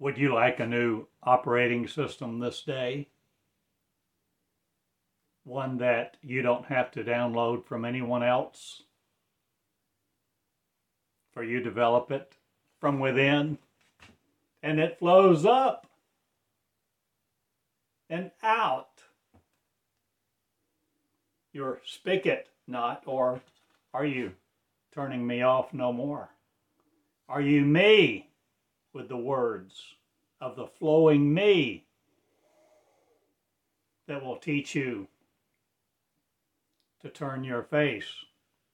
Would you like a new operating system this day? One that you don't have to download from anyone else? For you develop it from within and it flows up and out. Your spigot not, or are you turning me off no more? Are you me? With the words of the flowing me that will teach you to turn your face,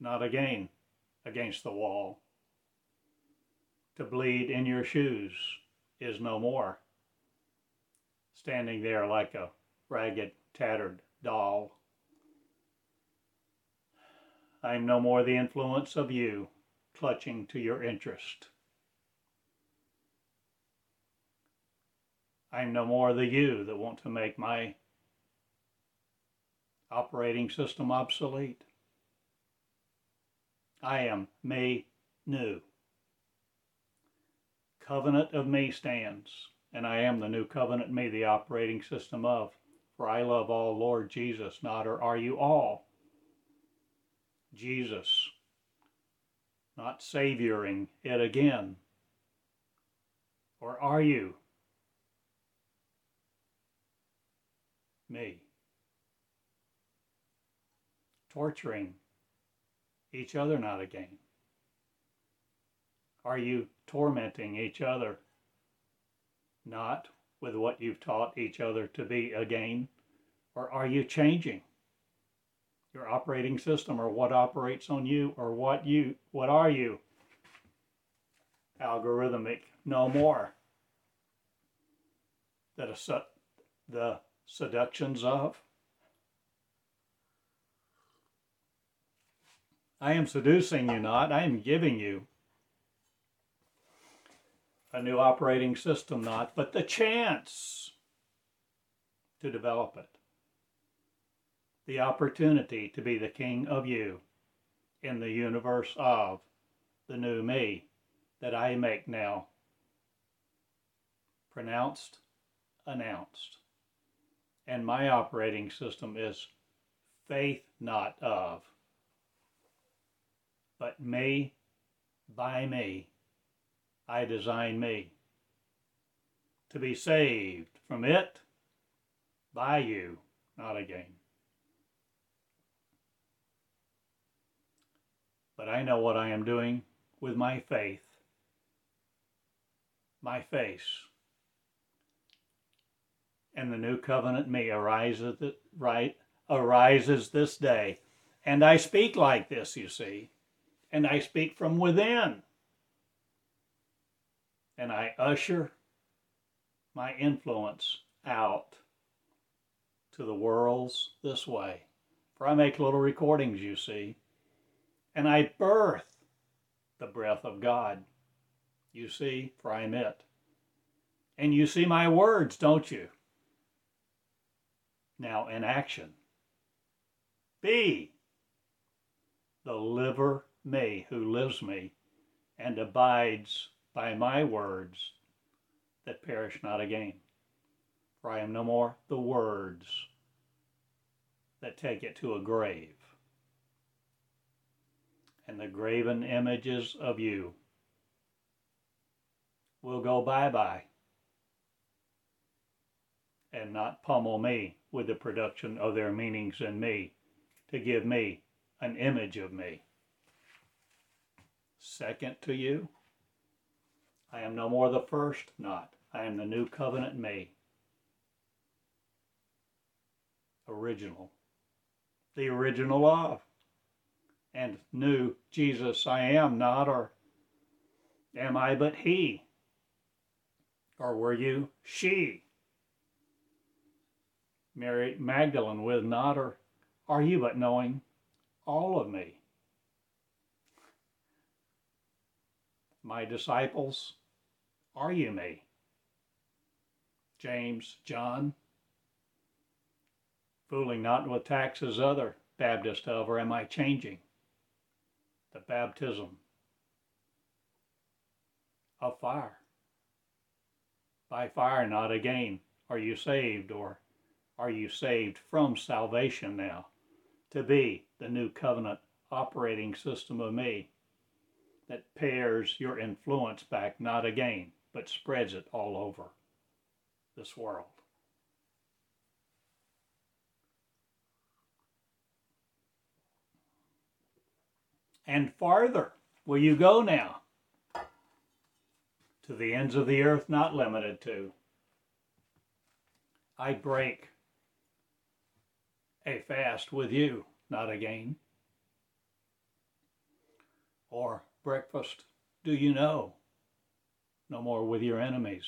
not again, against the wall. To bleed in your shoes is no more. Standing there like a ragged, tattered doll. I'm no more the influence of you clutching to your interest. I'm no more the you that want to make my operating system obsolete. I am me new. Covenant of me stands, and I am the new covenant me, the operating system of. For I love all Lord Jesus, not or are you all? Jesus, not savioring it again. Or are you? Me. Torturing each other not again? Are you tormenting each other not with what you've taught each other to be again? Or are you changing your operating system or what operates on you or what you what are you? Algorithmic no more. That a, the seductions of. I am seducing you not, I am giving you a new operating system not, but the chance to develop it. The opportunity to be the king of you in the universe of the new me that I make now. Pronounced, announced and my operating system is faith not of, but me by me. I design me to be saved from it by you, not again. But I know what I am doing with my faith, my face and the new covenant me arises this day. And I speak like this, you see, and I speak from within. And I usher my influence out to the worlds this way. For I make little recordings, you see, and I birth the breath of God, you see, for I'm it. And you see my words, don't you? Now in action. B. The liver me who lives me and abides by my words that perish not again. For I am no more the words that take it to a grave. And the graven images of you will go bye bye and not pummel me with the production of their meanings in me to give me an image of me. Second to you, I am no more the first, not. I am the new covenant me. Original. The original of. And new Jesus I am not, or am I but he? Or were you she? Mary Magdalene with not, or are you but knowing all of me? My disciples, are you me? James, John, fooling not with taxes other Baptist of, or am I changing the baptism of fire? by fire, not again. Are you saved or are you saved from salvation now to be the new covenant operating system of me that pairs your influence back not again, but spreads it all over this world? And farther will you go now? To the ends of the earth, not limited to. I break a fast with you, not again. Or breakfast, do you know? No more with your enemies.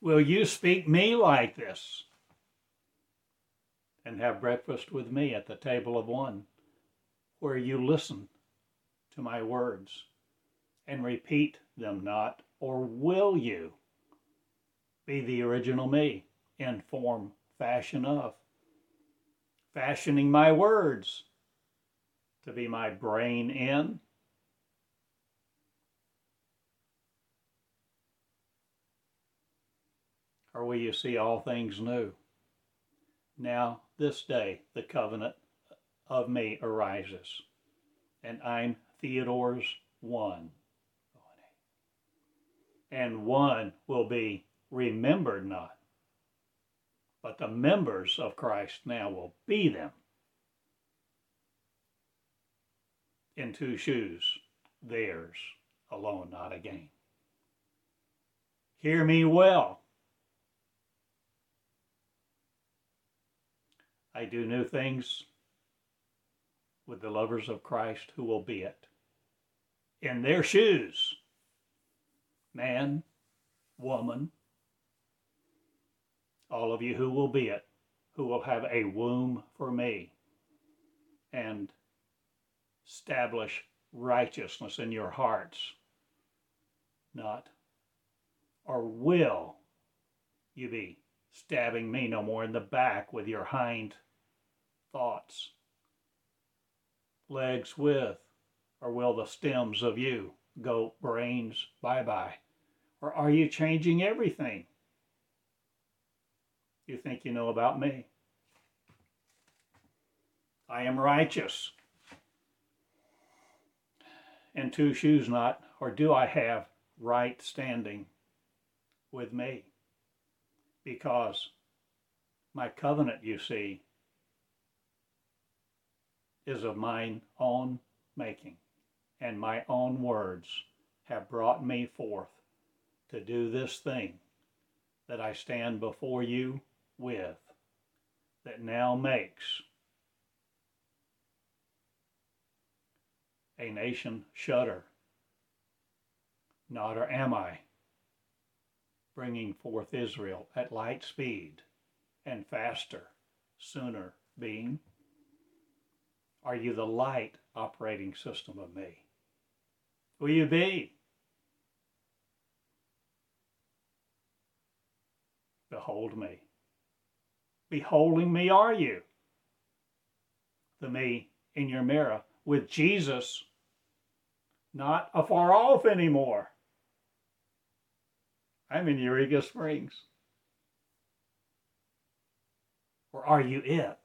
Will you speak me like this? And have breakfast with me at the table of one, where you listen to my words and repeat them not, or will you be the original me in form fashion of, fashioning my words to be my brain in. Or will you see all things new? Now, this day, the covenant of me arises, and I'm Theodore's one. And one will be remembered not but the members of Christ now will be them. In two shoes, theirs alone, not again. Hear me well. I do new things with the lovers of Christ who will be it. In their shoes, man, woman, all of you who will be it, who will have a womb for me, and establish righteousness in your hearts, not, or will you be stabbing me no more in the back with your hind thoughts, legs with, or will the stems of you go brains bye bye? Or are you changing everything? You think you know about me. I am righteous. And two shoes not, or do I have right standing with me? Because my covenant, you see, is of mine own making, and my own words have brought me forth to do this thing that I stand before you with that now makes a nation shudder? Not or am I bringing forth Israel at light speed and faster, sooner being? Are you the light operating system of me? Will you be? Behold me. Beholding me are you? The me in your mirror with Jesus not afar off anymore. I'm in Eureka Springs. Or are you it?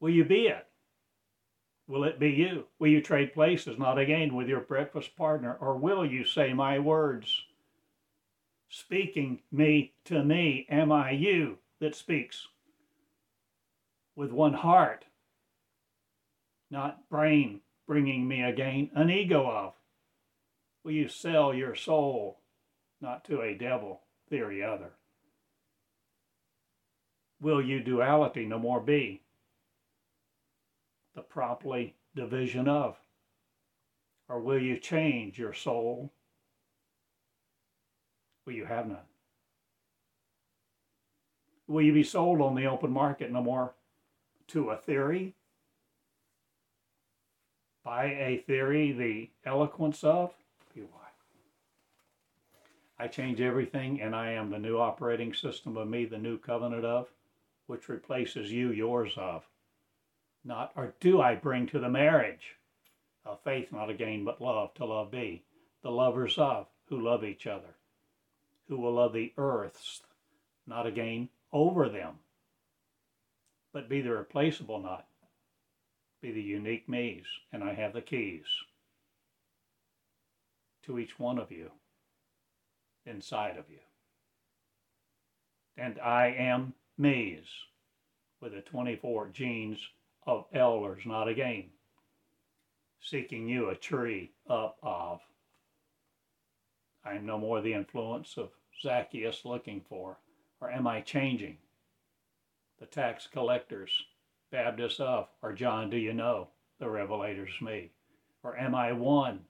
Will you be it? Will it be you? Will you trade places, not again with your breakfast partner? Or will you say my words? Speaking me to me, am I you that speaks with one heart, not brain bringing me again an ego of? Will you sell your soul not to a devil theory other? Will you duality no more be? The properly division of? Or will you change your soul Will you have none? Will you be sold on the open market no more to a theory? By a theory, the eloquence of? why? I change everything and I am the new operating system of me, the new covenant of, which replaces you, yours of. Not, or do I bring to the marriage of faith not again but love, to love be, the lovers of, who love each other, who will love the earths, not again over them, but be the replaceable not, be the unique me's, and I have the keys to each one of you inside of you. And I am me's with the 24 genes of elders, not again, seeking you a tree up of. I am no more the influence of Zacchaeus looking for, or am I changing? The tax collectors, Baptists of, or John, do you know? The Revelator's me. Or am I one?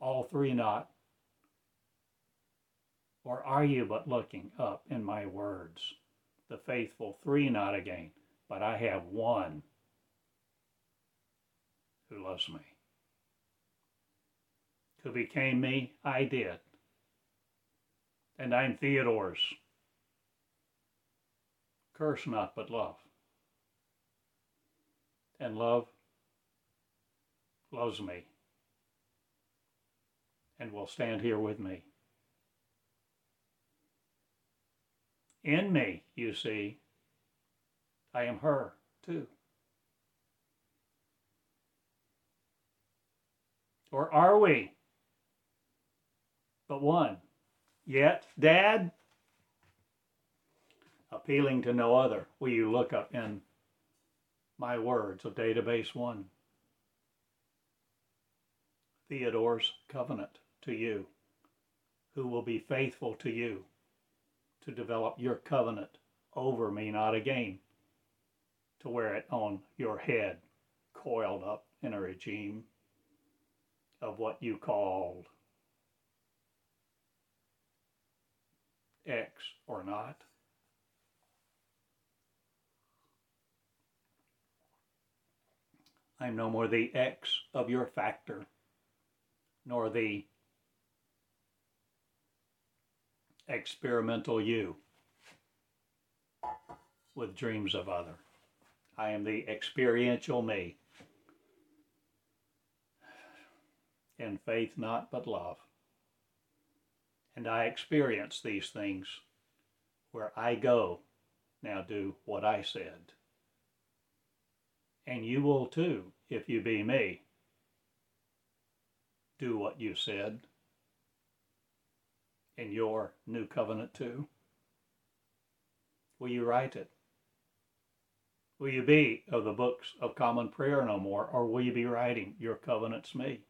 All three not. Or are you but looking up in my words? The faithful three not again, but I have one who loves me. Who became me, I did. And I'm Theodore's. Curse not, but love. And love loves me and will stand here with me. In me, you see, I am her too. Or are we? But one. Yet, Dad, appealing to no other, will you look up in my words of database one? Theodore's covenant to you, who will be faithful to you to develop your covenant over me, not again, to wear it on your head, coiled up in a regime of what you called X or not. I'm no more the X of your factor, nor the experimental you with dreams of other. I am the experiential me. In faith not but love. And I experience these things where I go, now do what I said. And you will too, if you be me. Do what you said in your new covenant too? Will you write it? Will you be of the books of common prayer no more, or will you be writing your covenants me?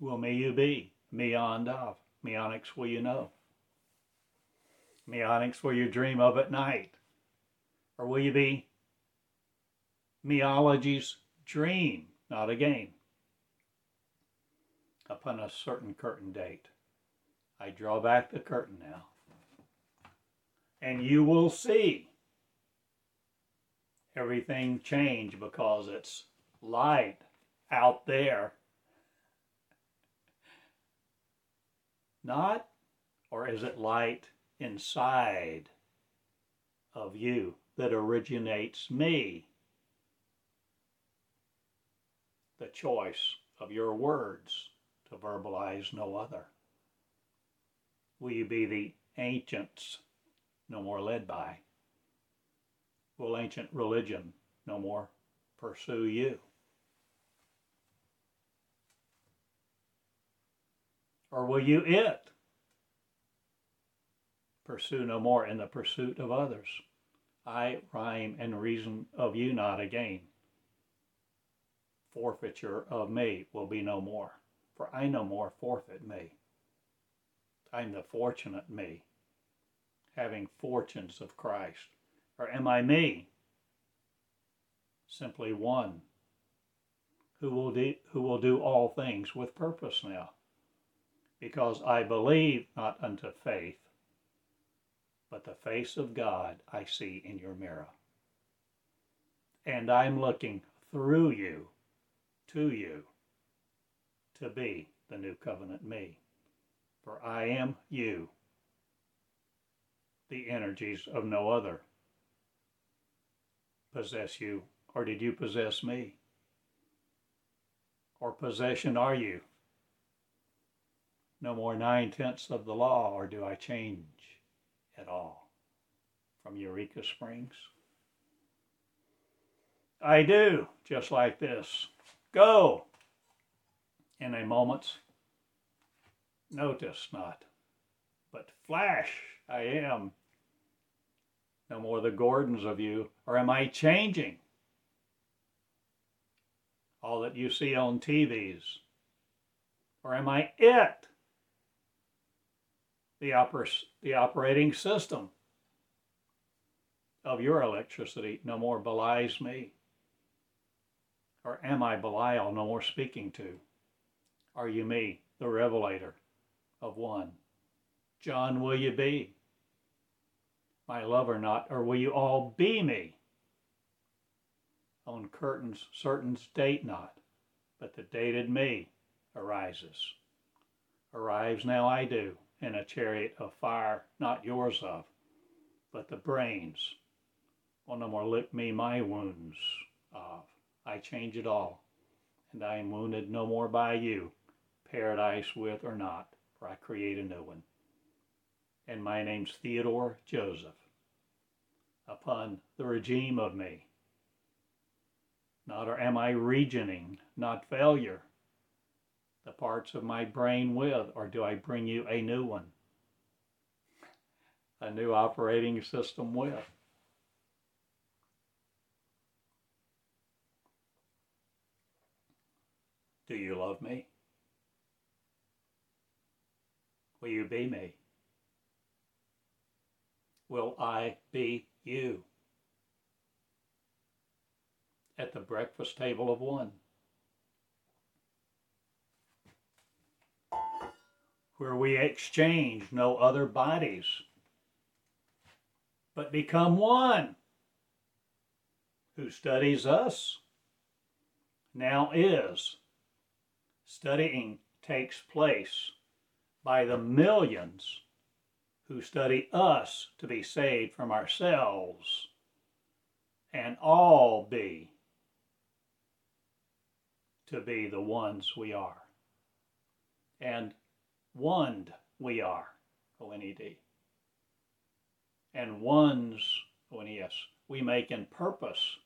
Will me you be? Me on of. Meonics will you know? Meonics will you dream of at night? Or will you be meology's dream, not a game, upon a certain curtain date? I draw back the curtain now. And you will see everything change because it's light out there. Not, or is it light inside of you that originates me? The choice of your words to verbalize no other. Will you be the ancients no more led by? Will ancient religion no more pursue you? Or will you it pursue no more in the pursuit of others? I rhyme and reason of you not again. Forfeiture of me will be no more, for I no more forfeit me. I'm the fortunate me, having fortunes of Christ? Or am I me? Simply one who will do, who will do all things with purpose now. Because I believe not unto faith, but the face of God I see in your mirror. And I'm looking through you to you to be the new covenant me for I am you, the energies of no other possess you, or did you possess me? Or possession are you no more nine tenths of the law, or do I change at all from Eureka Springs? I do, just like this. Go! In a moment's notice, not, but flash, I am. No more the Gordons of you, or am I changing? All that you see on TVs, or am I it? The, oper- the operating system of your electricity no more belies me. Or am I Belial no more speaking to? Are you me, the revelator of one? John, will you be my love or not, or will you all be me? On curtains, certains date not, but the dated me arises. Arrives now I do, in a chariot of fire, not yours of, but the brains will no more lick me my wounds of. I change it all, and I am wounded no more by you, paradise with or not, for I create a new one. And my name's Theodore Joseph. Upon the regime of me, not or am I regioning, not failure, the parts of my brain with, or do I bring you a new one? A new operating system with. Do you love me? Will you be me? Will I be you? At the breakfast table of one. Where we exchange no other bodies, but become one. Who studies us now is studying takes place by the millions who study us to be saved from ourselves and all be to be the ones we are. And one we are, O-N-E-D. And ones, O-N-E-S, we make in purpose,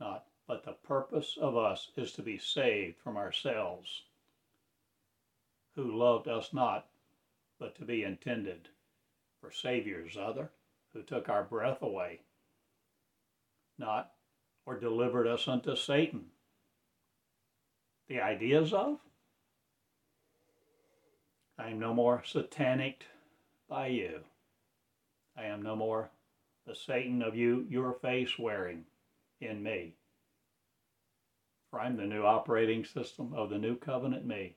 not but the purpose of us is to be saved from ourselves, who loved us not, but to be intended for Savior's other, who took our breath away, not or delivered us unto Satan. The ideas of? I am no more satanic by you. I am no more the Satan of you, your face wearing in me. For I'm the new operating system of the new covenant me,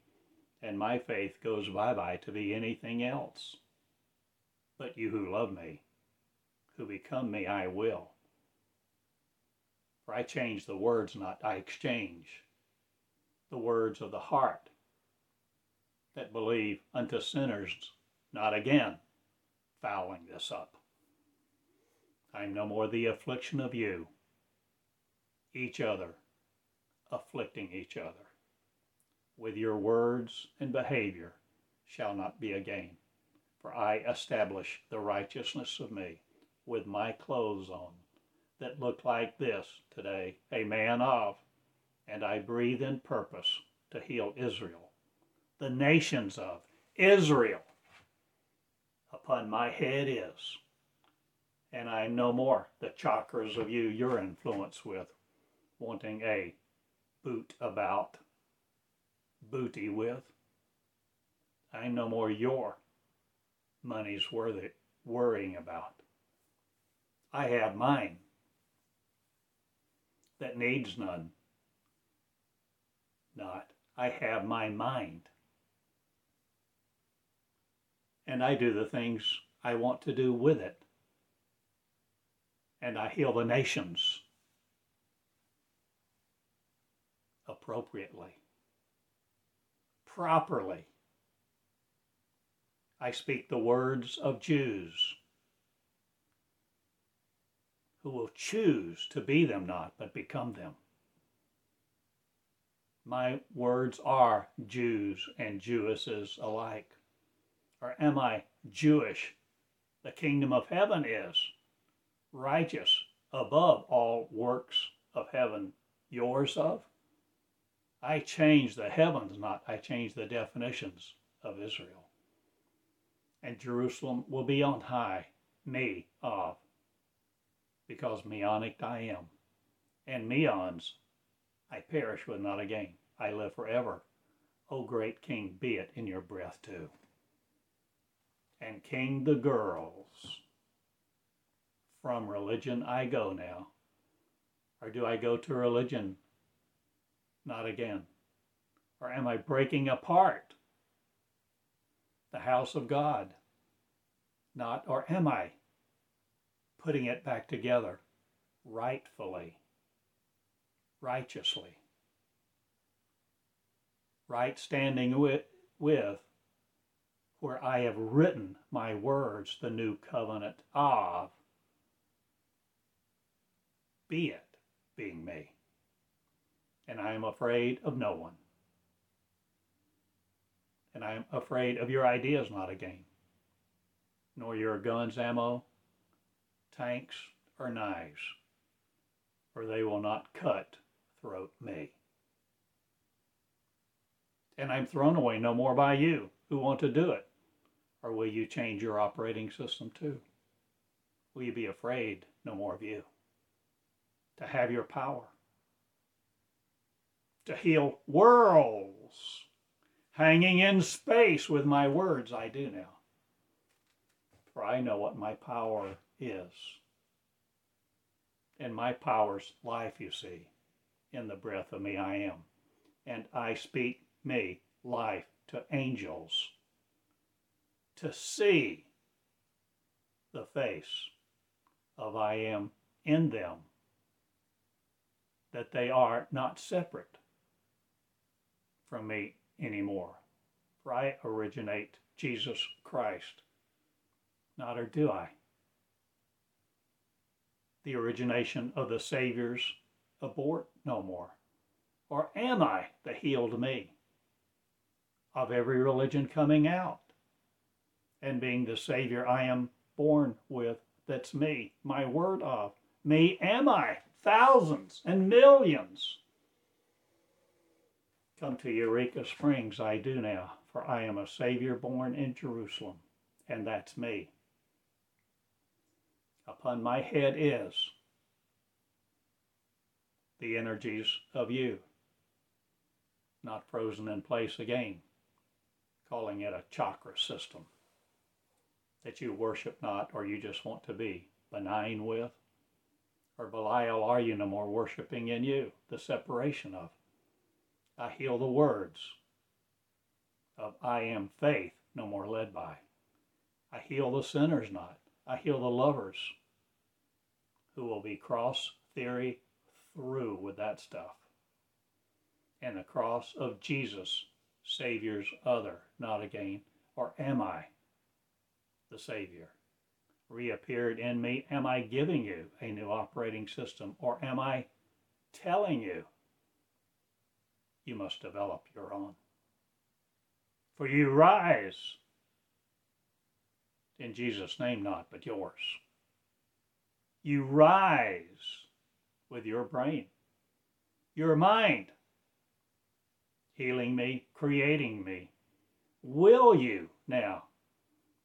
and my faith goes bye bye to be anything else. But you who love me, who become me, I will. For I change the words not, I exchange the words of the heart that believe unto sinners, not again, fouling this up. I am no more the affliction of you, each other afflicting each other. With your words and behavior shall not be again, for I establish the righteousness of me with my clothes on that look like this today, a man of, and I breathe in purpose to heal Israel, the nations of Israel. Upon my head is, and I no more the chakras of you you're influenced with, wanting a boot about, booty with. I'm no more your money's worth it worrying about. I have mine that needs none. Not, I have my mind. And I do the things I want to do with it. And I heal the nations appropriately, properly. I speak the words of Jews who will choose to be them not, but become them. My words are Jews and Jewesses alike. Or am I Jewish? The kingdom of heaven is righteous above all works of heaven. Yours of? I change the heavens, not I change the definitions of Israel. And Jerusalem will be on high, me of, because meonic I am. And meons I perish with not again. I live forever. O great King, be it in your breath too. And King the girls, from religion I go now. Or do I go to religion not again? Or am I breaking apart the house of God? Not, or am I putting it back together rightfully, righteously? Right standing with, with where I have written my words, the new covenant of, be it being me and I am afraid of no one. And I am afraid of your ideas not again, nor your guns, ammo, tanks, or knives, for they will not cut throat me. And I'm thrown away no more by you who want to do it. Or will you change your operating system too? Will you be afraid no more of you? To have your power to heal worlds. Hanging in space with my words, I do now. For I know what my power is. And my power's life, you see, in the breath of me I am. And I speak me life to angels to see the face of I am in them, that they are not separate from me anymore. For I originate Jesus Christ. Not or do I? The origination of the Savior's abort no more. Or am I the healed me? Of every religion coming out and being the Savior I am born with, that's me, my word of. Me am I, thousands and millions. Come to Eureka Springs, I do now, for I am a Savior born in Jerusalem, and that's me. Upon my head is the energies of you, not frozen in place again, calling it a chakra system that you worship not or you just want to be benign with, or Belial are you no more worshiping in you, the separation of. I heal the words of I am faith, no more led by. I heal the sinners not. I heal the lovers who will be cross theory through with that stuff. And the cross of Jesus, Savior's other, not again. Or am I the Savior? Reappeared in me? Am I giving you a new operating system? Or am I telling you you must develop your own. For you rise in Jesus' name, not but yours. You rise with your brain, your mind, healing me, creating me. Will you now,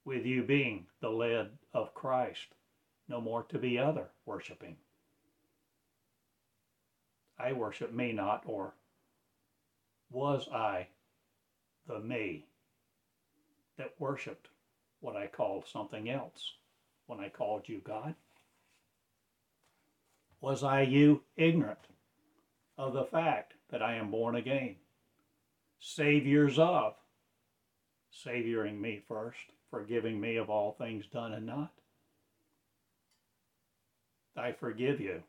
with you being the led of Christ, no more to be other worshiping? I worship me not, or was I the me that worshiped what I called something else when I called you God? Was I you ignorant of the fact that I am born again? Saviors of, savioring me first, forgiving me of all things done and not. I forgive you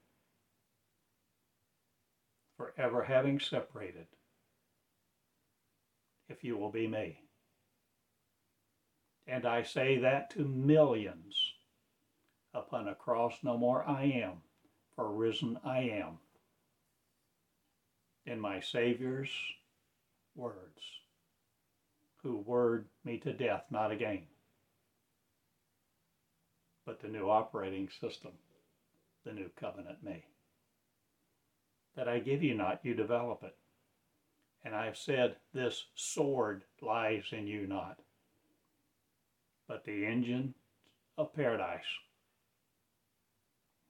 for ever having separated if you will be me. And I say that to millions. Upon a cross no more I am, for risen I am. in my Savior's words, who word me to death, not again, but the new operating system, the new covenant me. That I give you not, you develop it. And I have said, This sword lies in you not, but the engine of paradise.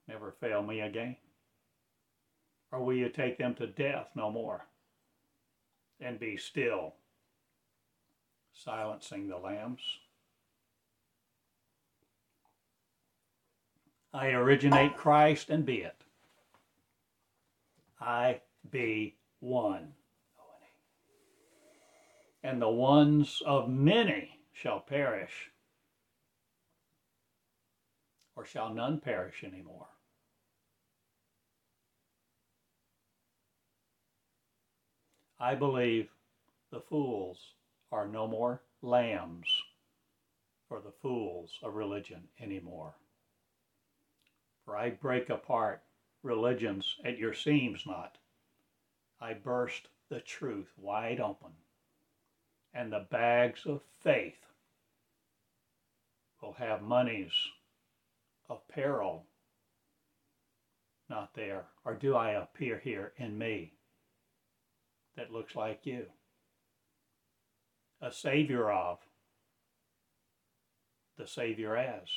Never fail me again. Or will you take them to death no more and be still, silencing the lambs? I originate Christ and be it. I be one. And the ones of many shall perish, or shall none perish anymore. I believe the fools are no more lambs for the fools of religion anymore. For I break apart religions at your seams not. I burst the truth wide open, and the bags of faith will have monies of peril not there. Or do I appear here in me? that looks like you. A Savior of, the Savior as,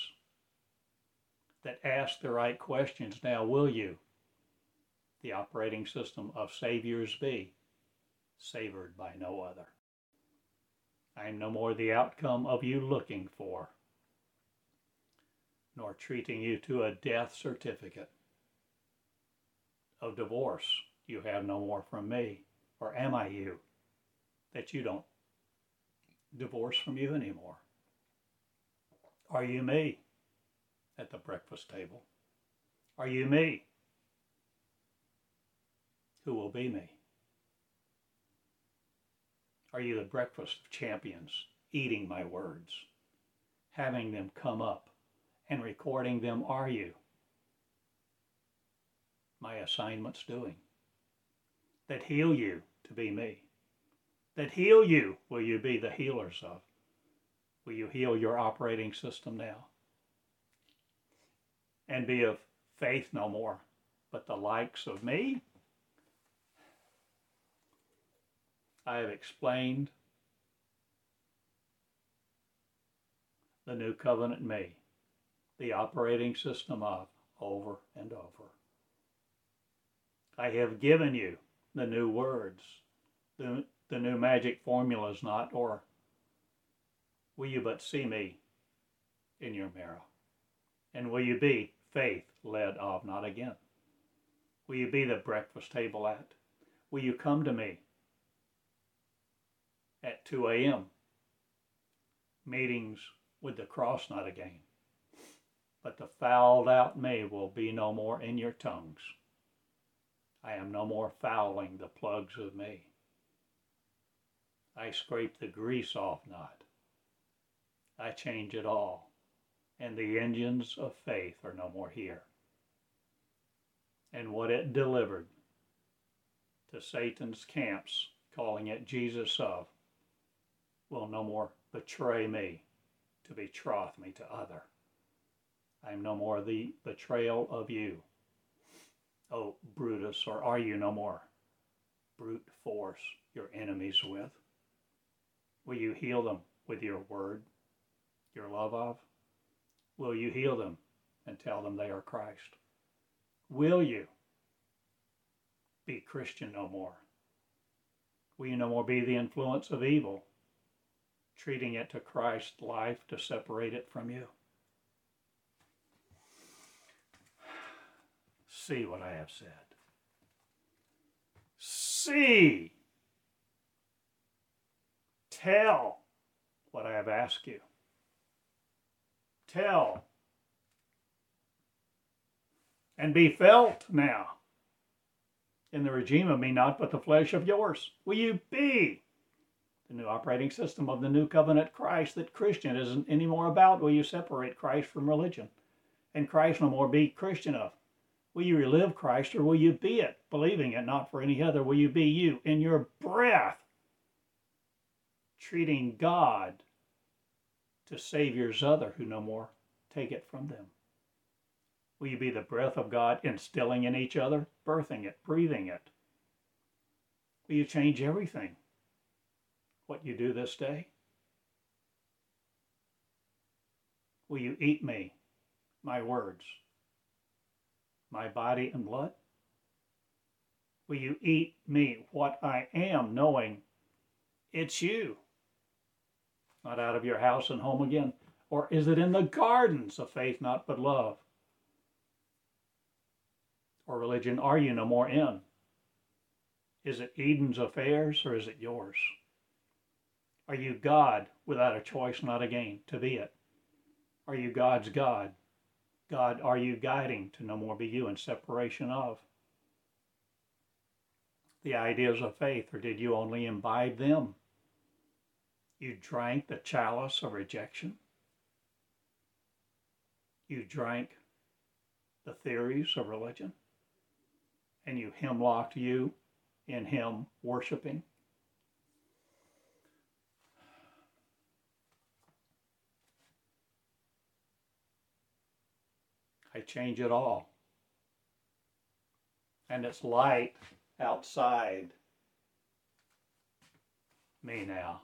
that ask the right questions. Now, will you, the operating system of Saviors be, savored by no other? I am no more the outcome of you looking for, nor treating you to a death certificate of divorce. You have no more from me. Or am I you? That you don't divorce from you anymore? Are you me at the breakfast table? Are you me? Who will be me? Are you the breakfast of champions, eating my words, having them come up and recording them? Are you? My assignment's doing that heal you to be me. That heal you, will you be the healers of? Will you heal your operating system now? And be of faith no more, but the likes of me? I have explained the new covenant me, the operating system of, over and over. I have given you the new words, the, the new magic formulas, not, or will you but see me in your mirror? And will you be faith led of, not again? Will you be the breakfast table at? Will you come to me at 2 a.m.? Meetings with the cross, not again. But the fouled out me will be no more in your tongues. I am no more fouling the plugs of me. I scrape the grease off not. I change it all, and the engines of faith are no more here. And what it delivered to Satan's camps, calling it Jesus of, will no more betray me to betroth me to other. I am no more the betrayal of you O Brutus, or are you no more? Brute force your enemies with? Will you heal them with your word, your love of? Will you heal them and tell them they are Christ? Will you be Christian no more? Will you no more be the influence of evil, treating it to Christ's life to separate it from you? See what I have said. See. Tell what I have asked you. Tell. And be felt now in the regime of me, not but the flesh of yours. Will you be the new operating system of the new covenant Christ that Christian isn't anymore about? Will you separate Christ from religion? And Christ no more be Christian of? Will you relive Christ or will you be it, believing it not for any other? Will you be you in your breath, treating God to Savior's other who no more take it from them? Will you be the breath of God instilling in each other, birthing it, breathing it? Will you change everything? What you do this day? Will you eat me, my words, my body and blood? Will you eat me, what I am, knowing it's you? Not out of your house and home again. Or is it in the gardens of faith, not but love? Or religion are you no more in? Is it Eden's affairs or is it yours? Are you God without a choice, not a gain, to be it? Are you God's God? God, are you guiding to no more be you in separation of? The ideas of faith, or did you only imbibe them? You drank the chalice of rejection. You drank the theories of religion. And you hemlocked you in Him worshiping. I change it all. And it's light outside me now.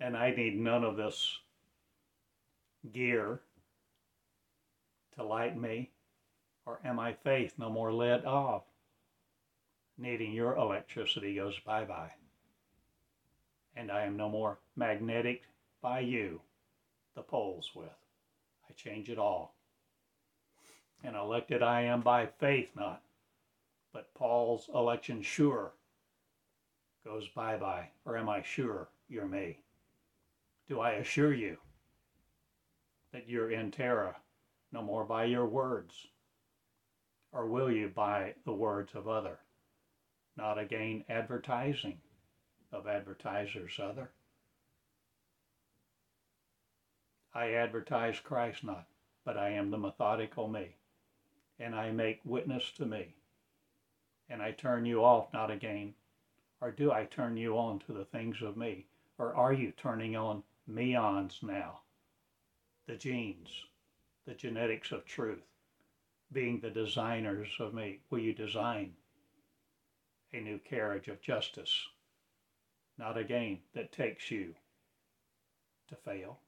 And I need none of this gear to light me, or am I faith no more led off? Needing your electricity goes bye bye. And I am no more magnetic by you, the poles with. I change it all. And elected I am by faith, not. But Paul's election sure goes bye bye. Or am I sure you're me? Do I assure you that you're in terror no more by your words? Or will you by the words of other? Not again advertising of advertisers other. I advertise Christ not, but I am the methodical me and I make witness to me. And I turn you off not again, or do I turn you on to the things of me? Or are you turning on meons now? The genes, the genetics of truth, being the designers of me. Will you design a new carriage of justice, not a game that takes you to fail?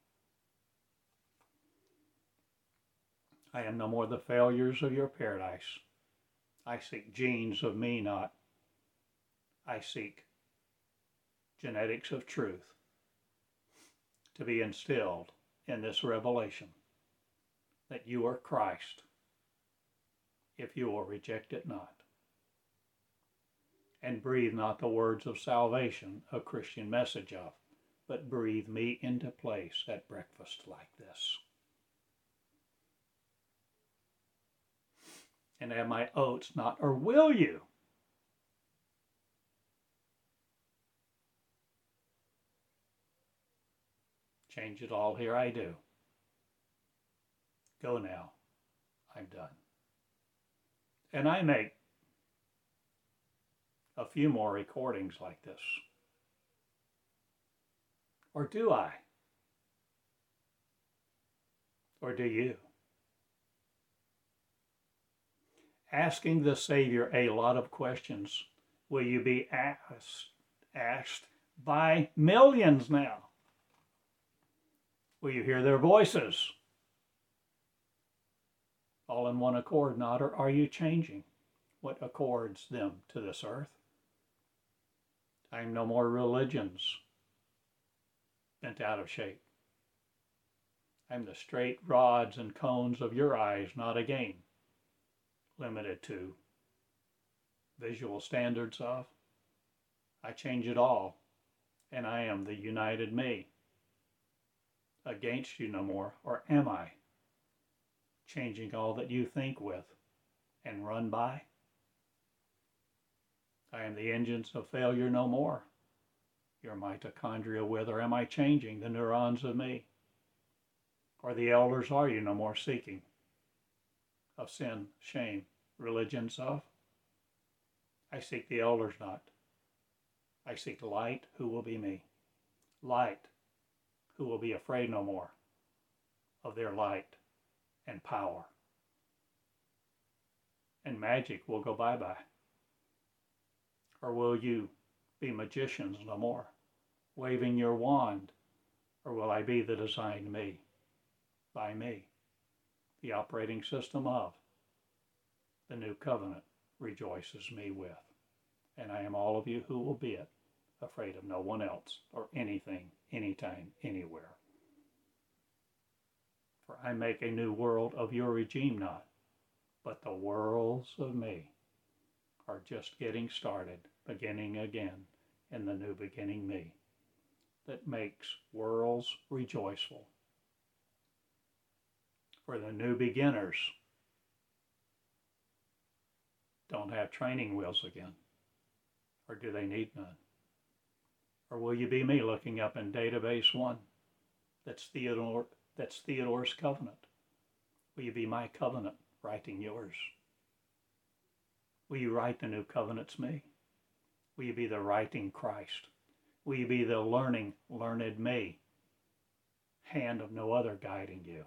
I am no more the failures of your paradise. I seek genes of me not. I seek genetics of truth to be instilled in this revelation that you are Christ if you will reject it not. And breathe not the words of salvation, a Christian message of, but breathe me into place at breakfast like this. and have my oats not, or will you? Change it all, here I do. Go now, I'm done. And I make a few more recordings like this. Or do I? Or do you? asking the Savior a lot of questions. Will you be asked, asked by millions now? Will you hear their voices? All in one accord, not, or are you changing what accords them to this earth? I'm no more religions bent out of shape. I'm the straight rods and cones of your eyes, not again limited to visual standards of. I change it all, and I am the united me. Against you no more, or am I? Changing all that you think with and run by? I am the engines of failure no more. Your mitochondria with, or am I changing the neurons of me? Or the elders are you no more seeking? of sin, shame, religions of. I seek the elders not. I seek light, who will be me. Light, who will be afraid no more of their light and power. And magic will go bye bye. Or will you be magicians no more, waving your wand? Or will I be the designed me, by me, the operating system of the new covenant rejoices me with? And I am all of you who will be it, afraid of no one else or anything, anytime, anywhere. For I make a new world of your regime not, but the worlds of me are just getting started, beginning again in the new beginning me that makes worlds rejoiceful. For the new beginners don't have training wheels again, or do they need none? Or will you be me looking up in database one? That's Theodore that's Theodore's covenant. Will you be my covenant, writing yours? Will you write the new covenants me? Will you be the writing Christ? Will you be the learning, learned me? Hand of no other guiding you.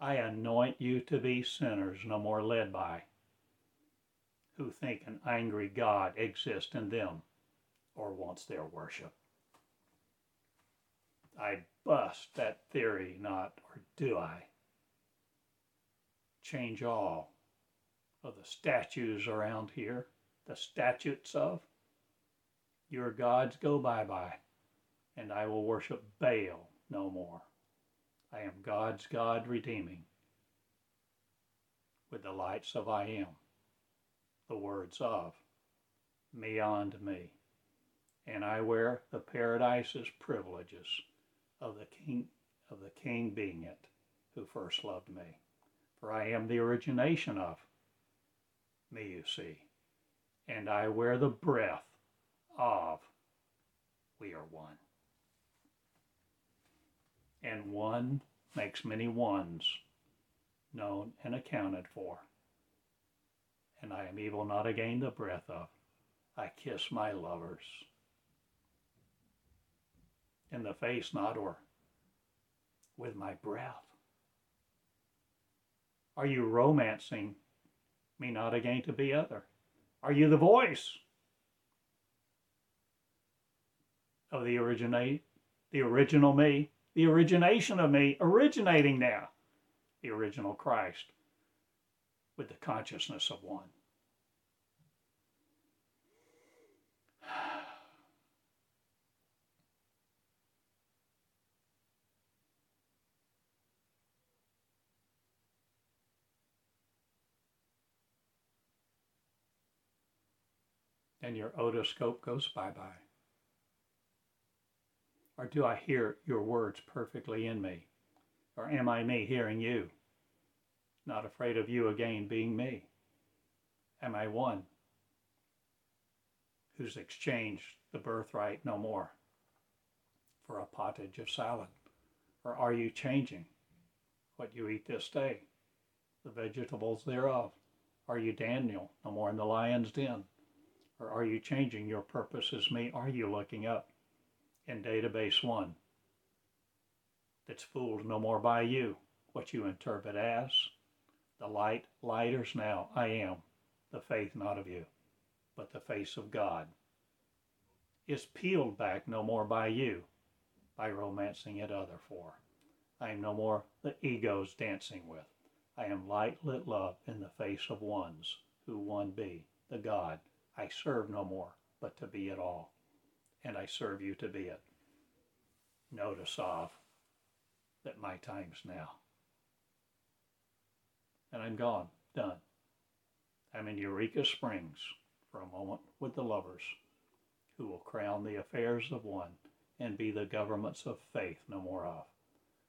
I anoint you to be sinners no more led by, who think an angry God exists in them or wants their worship. I bust that theory not, or do I? Change all of the statues around here, the statutes of your gods go bye bye, and I will worship Baal no more. I am God's God redeeming with the lights of I am, the words of me to me, and I wear the paradise's privileges of the king of the king being it who first loved me. For I am the origination of me, you see, and I wear the breath of we are one. And one makes many ones known and accounted for. And I am evil not again the breath of. I kiss my lovers in the face, not or with my breath? Are you romancing me not again to be other? Are you the voice of the originate, the original me, the origination of me, originating now, the original Christ, with the consciousness of one? And your otoscope goes bye bye? Or do I hear your words perfectly in me? Or am I me hearing you? Not afraid of you again being me? Am I one who's exchanged the birthright no more for a pottage of salad? Or are you changing what you eat this day, the vegetables thereof? Are you Daniel, no more in the lion's den? Or are you changing your purpose as me? Are you looking up in database one that's fooled no more by you, what you interpret as? The light, lighters now, I am, the faith not of you, but the face of God. Is peeled back no more by you, by romancing it other for. I am no more the egos dancing with. I am light lit love in the face of ones who one be, the God I serve no more, but to be it all, and I serve you to be it. Notice of that my time's now. And I'm gone, done. I'm in Eureka Springs for a moment with the lovers, who will crown the affairs of one and be the governments of faith no more of.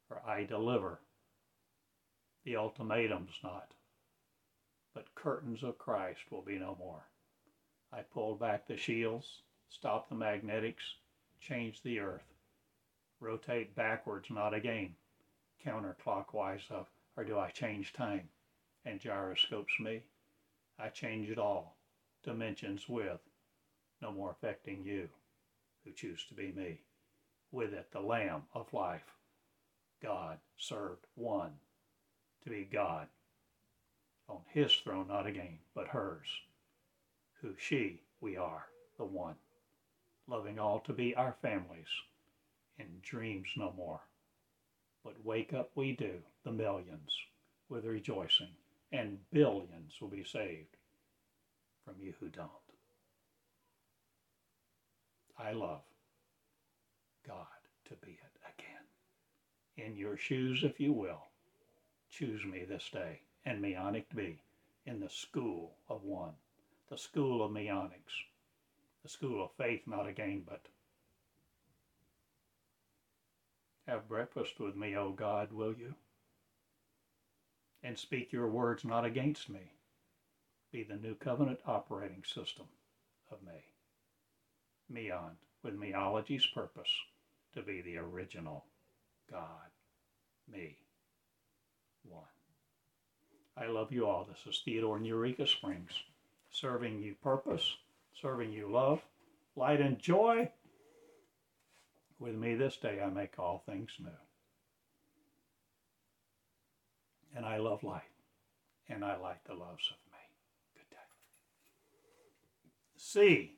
For I deliver the ultimatums not, but curtains of Christ will be no more. I pulled back the shields, stopped the magnetics, changed the earth. Rotate backwards, not again, counterclockwise of, or do I change time? And gyroscopes me. I change it all, dimensions with, no more affecting you who choose to be me. With it, the Lamb of life, God served one. To be God. On his throne, not again, but hers, who she, we are, the one, loving all to be our families, in dreams no more. But wake up we do, the millions, with rejoicing, and billions will be saved from you who don't. I love God to be it again. In your shoes, if you will, choose me this day and Meonic be in the school of one, the school of Meonics, the school of faith, not again, but have breakfast with me, O God, will you? And speak your words not against me. Be the new covenant operating system of me. Meon, with meology's purpose to be the original God, me, one. I love you all. This is Theodore in Eureka Springs, serving you purpose, serving you love, light, and joy. With me this day, I make all things new. And I love light, and I light the loves of me. Good day. See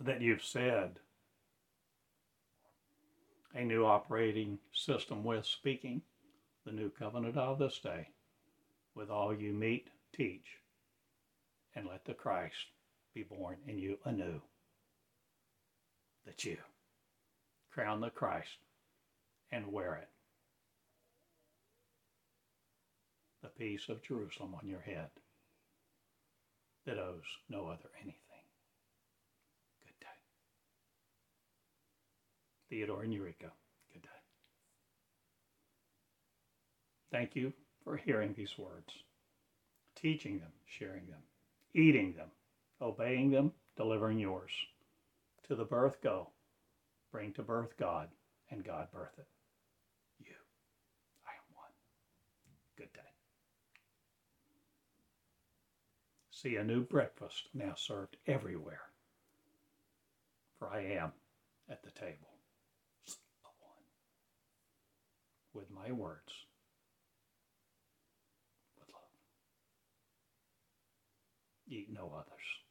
that you've said a new operating system with speaking the new covenant of this day with all you meet, teach, and let the Christ be born in you anew. That you crown the Christ and wear it. The peace of Jerusalem on your head that owes no other anything. Good day. Theodore and Eureka. Good day. Thank you for hearing these words, teaching them, sharing them, eating them, obeying them, delivering yours. To the birth go, bring to birth God, and God birth it. You. I am one. Good day. See a new breakfast now served everywhere, for I am at the table. With my words. Eat no others.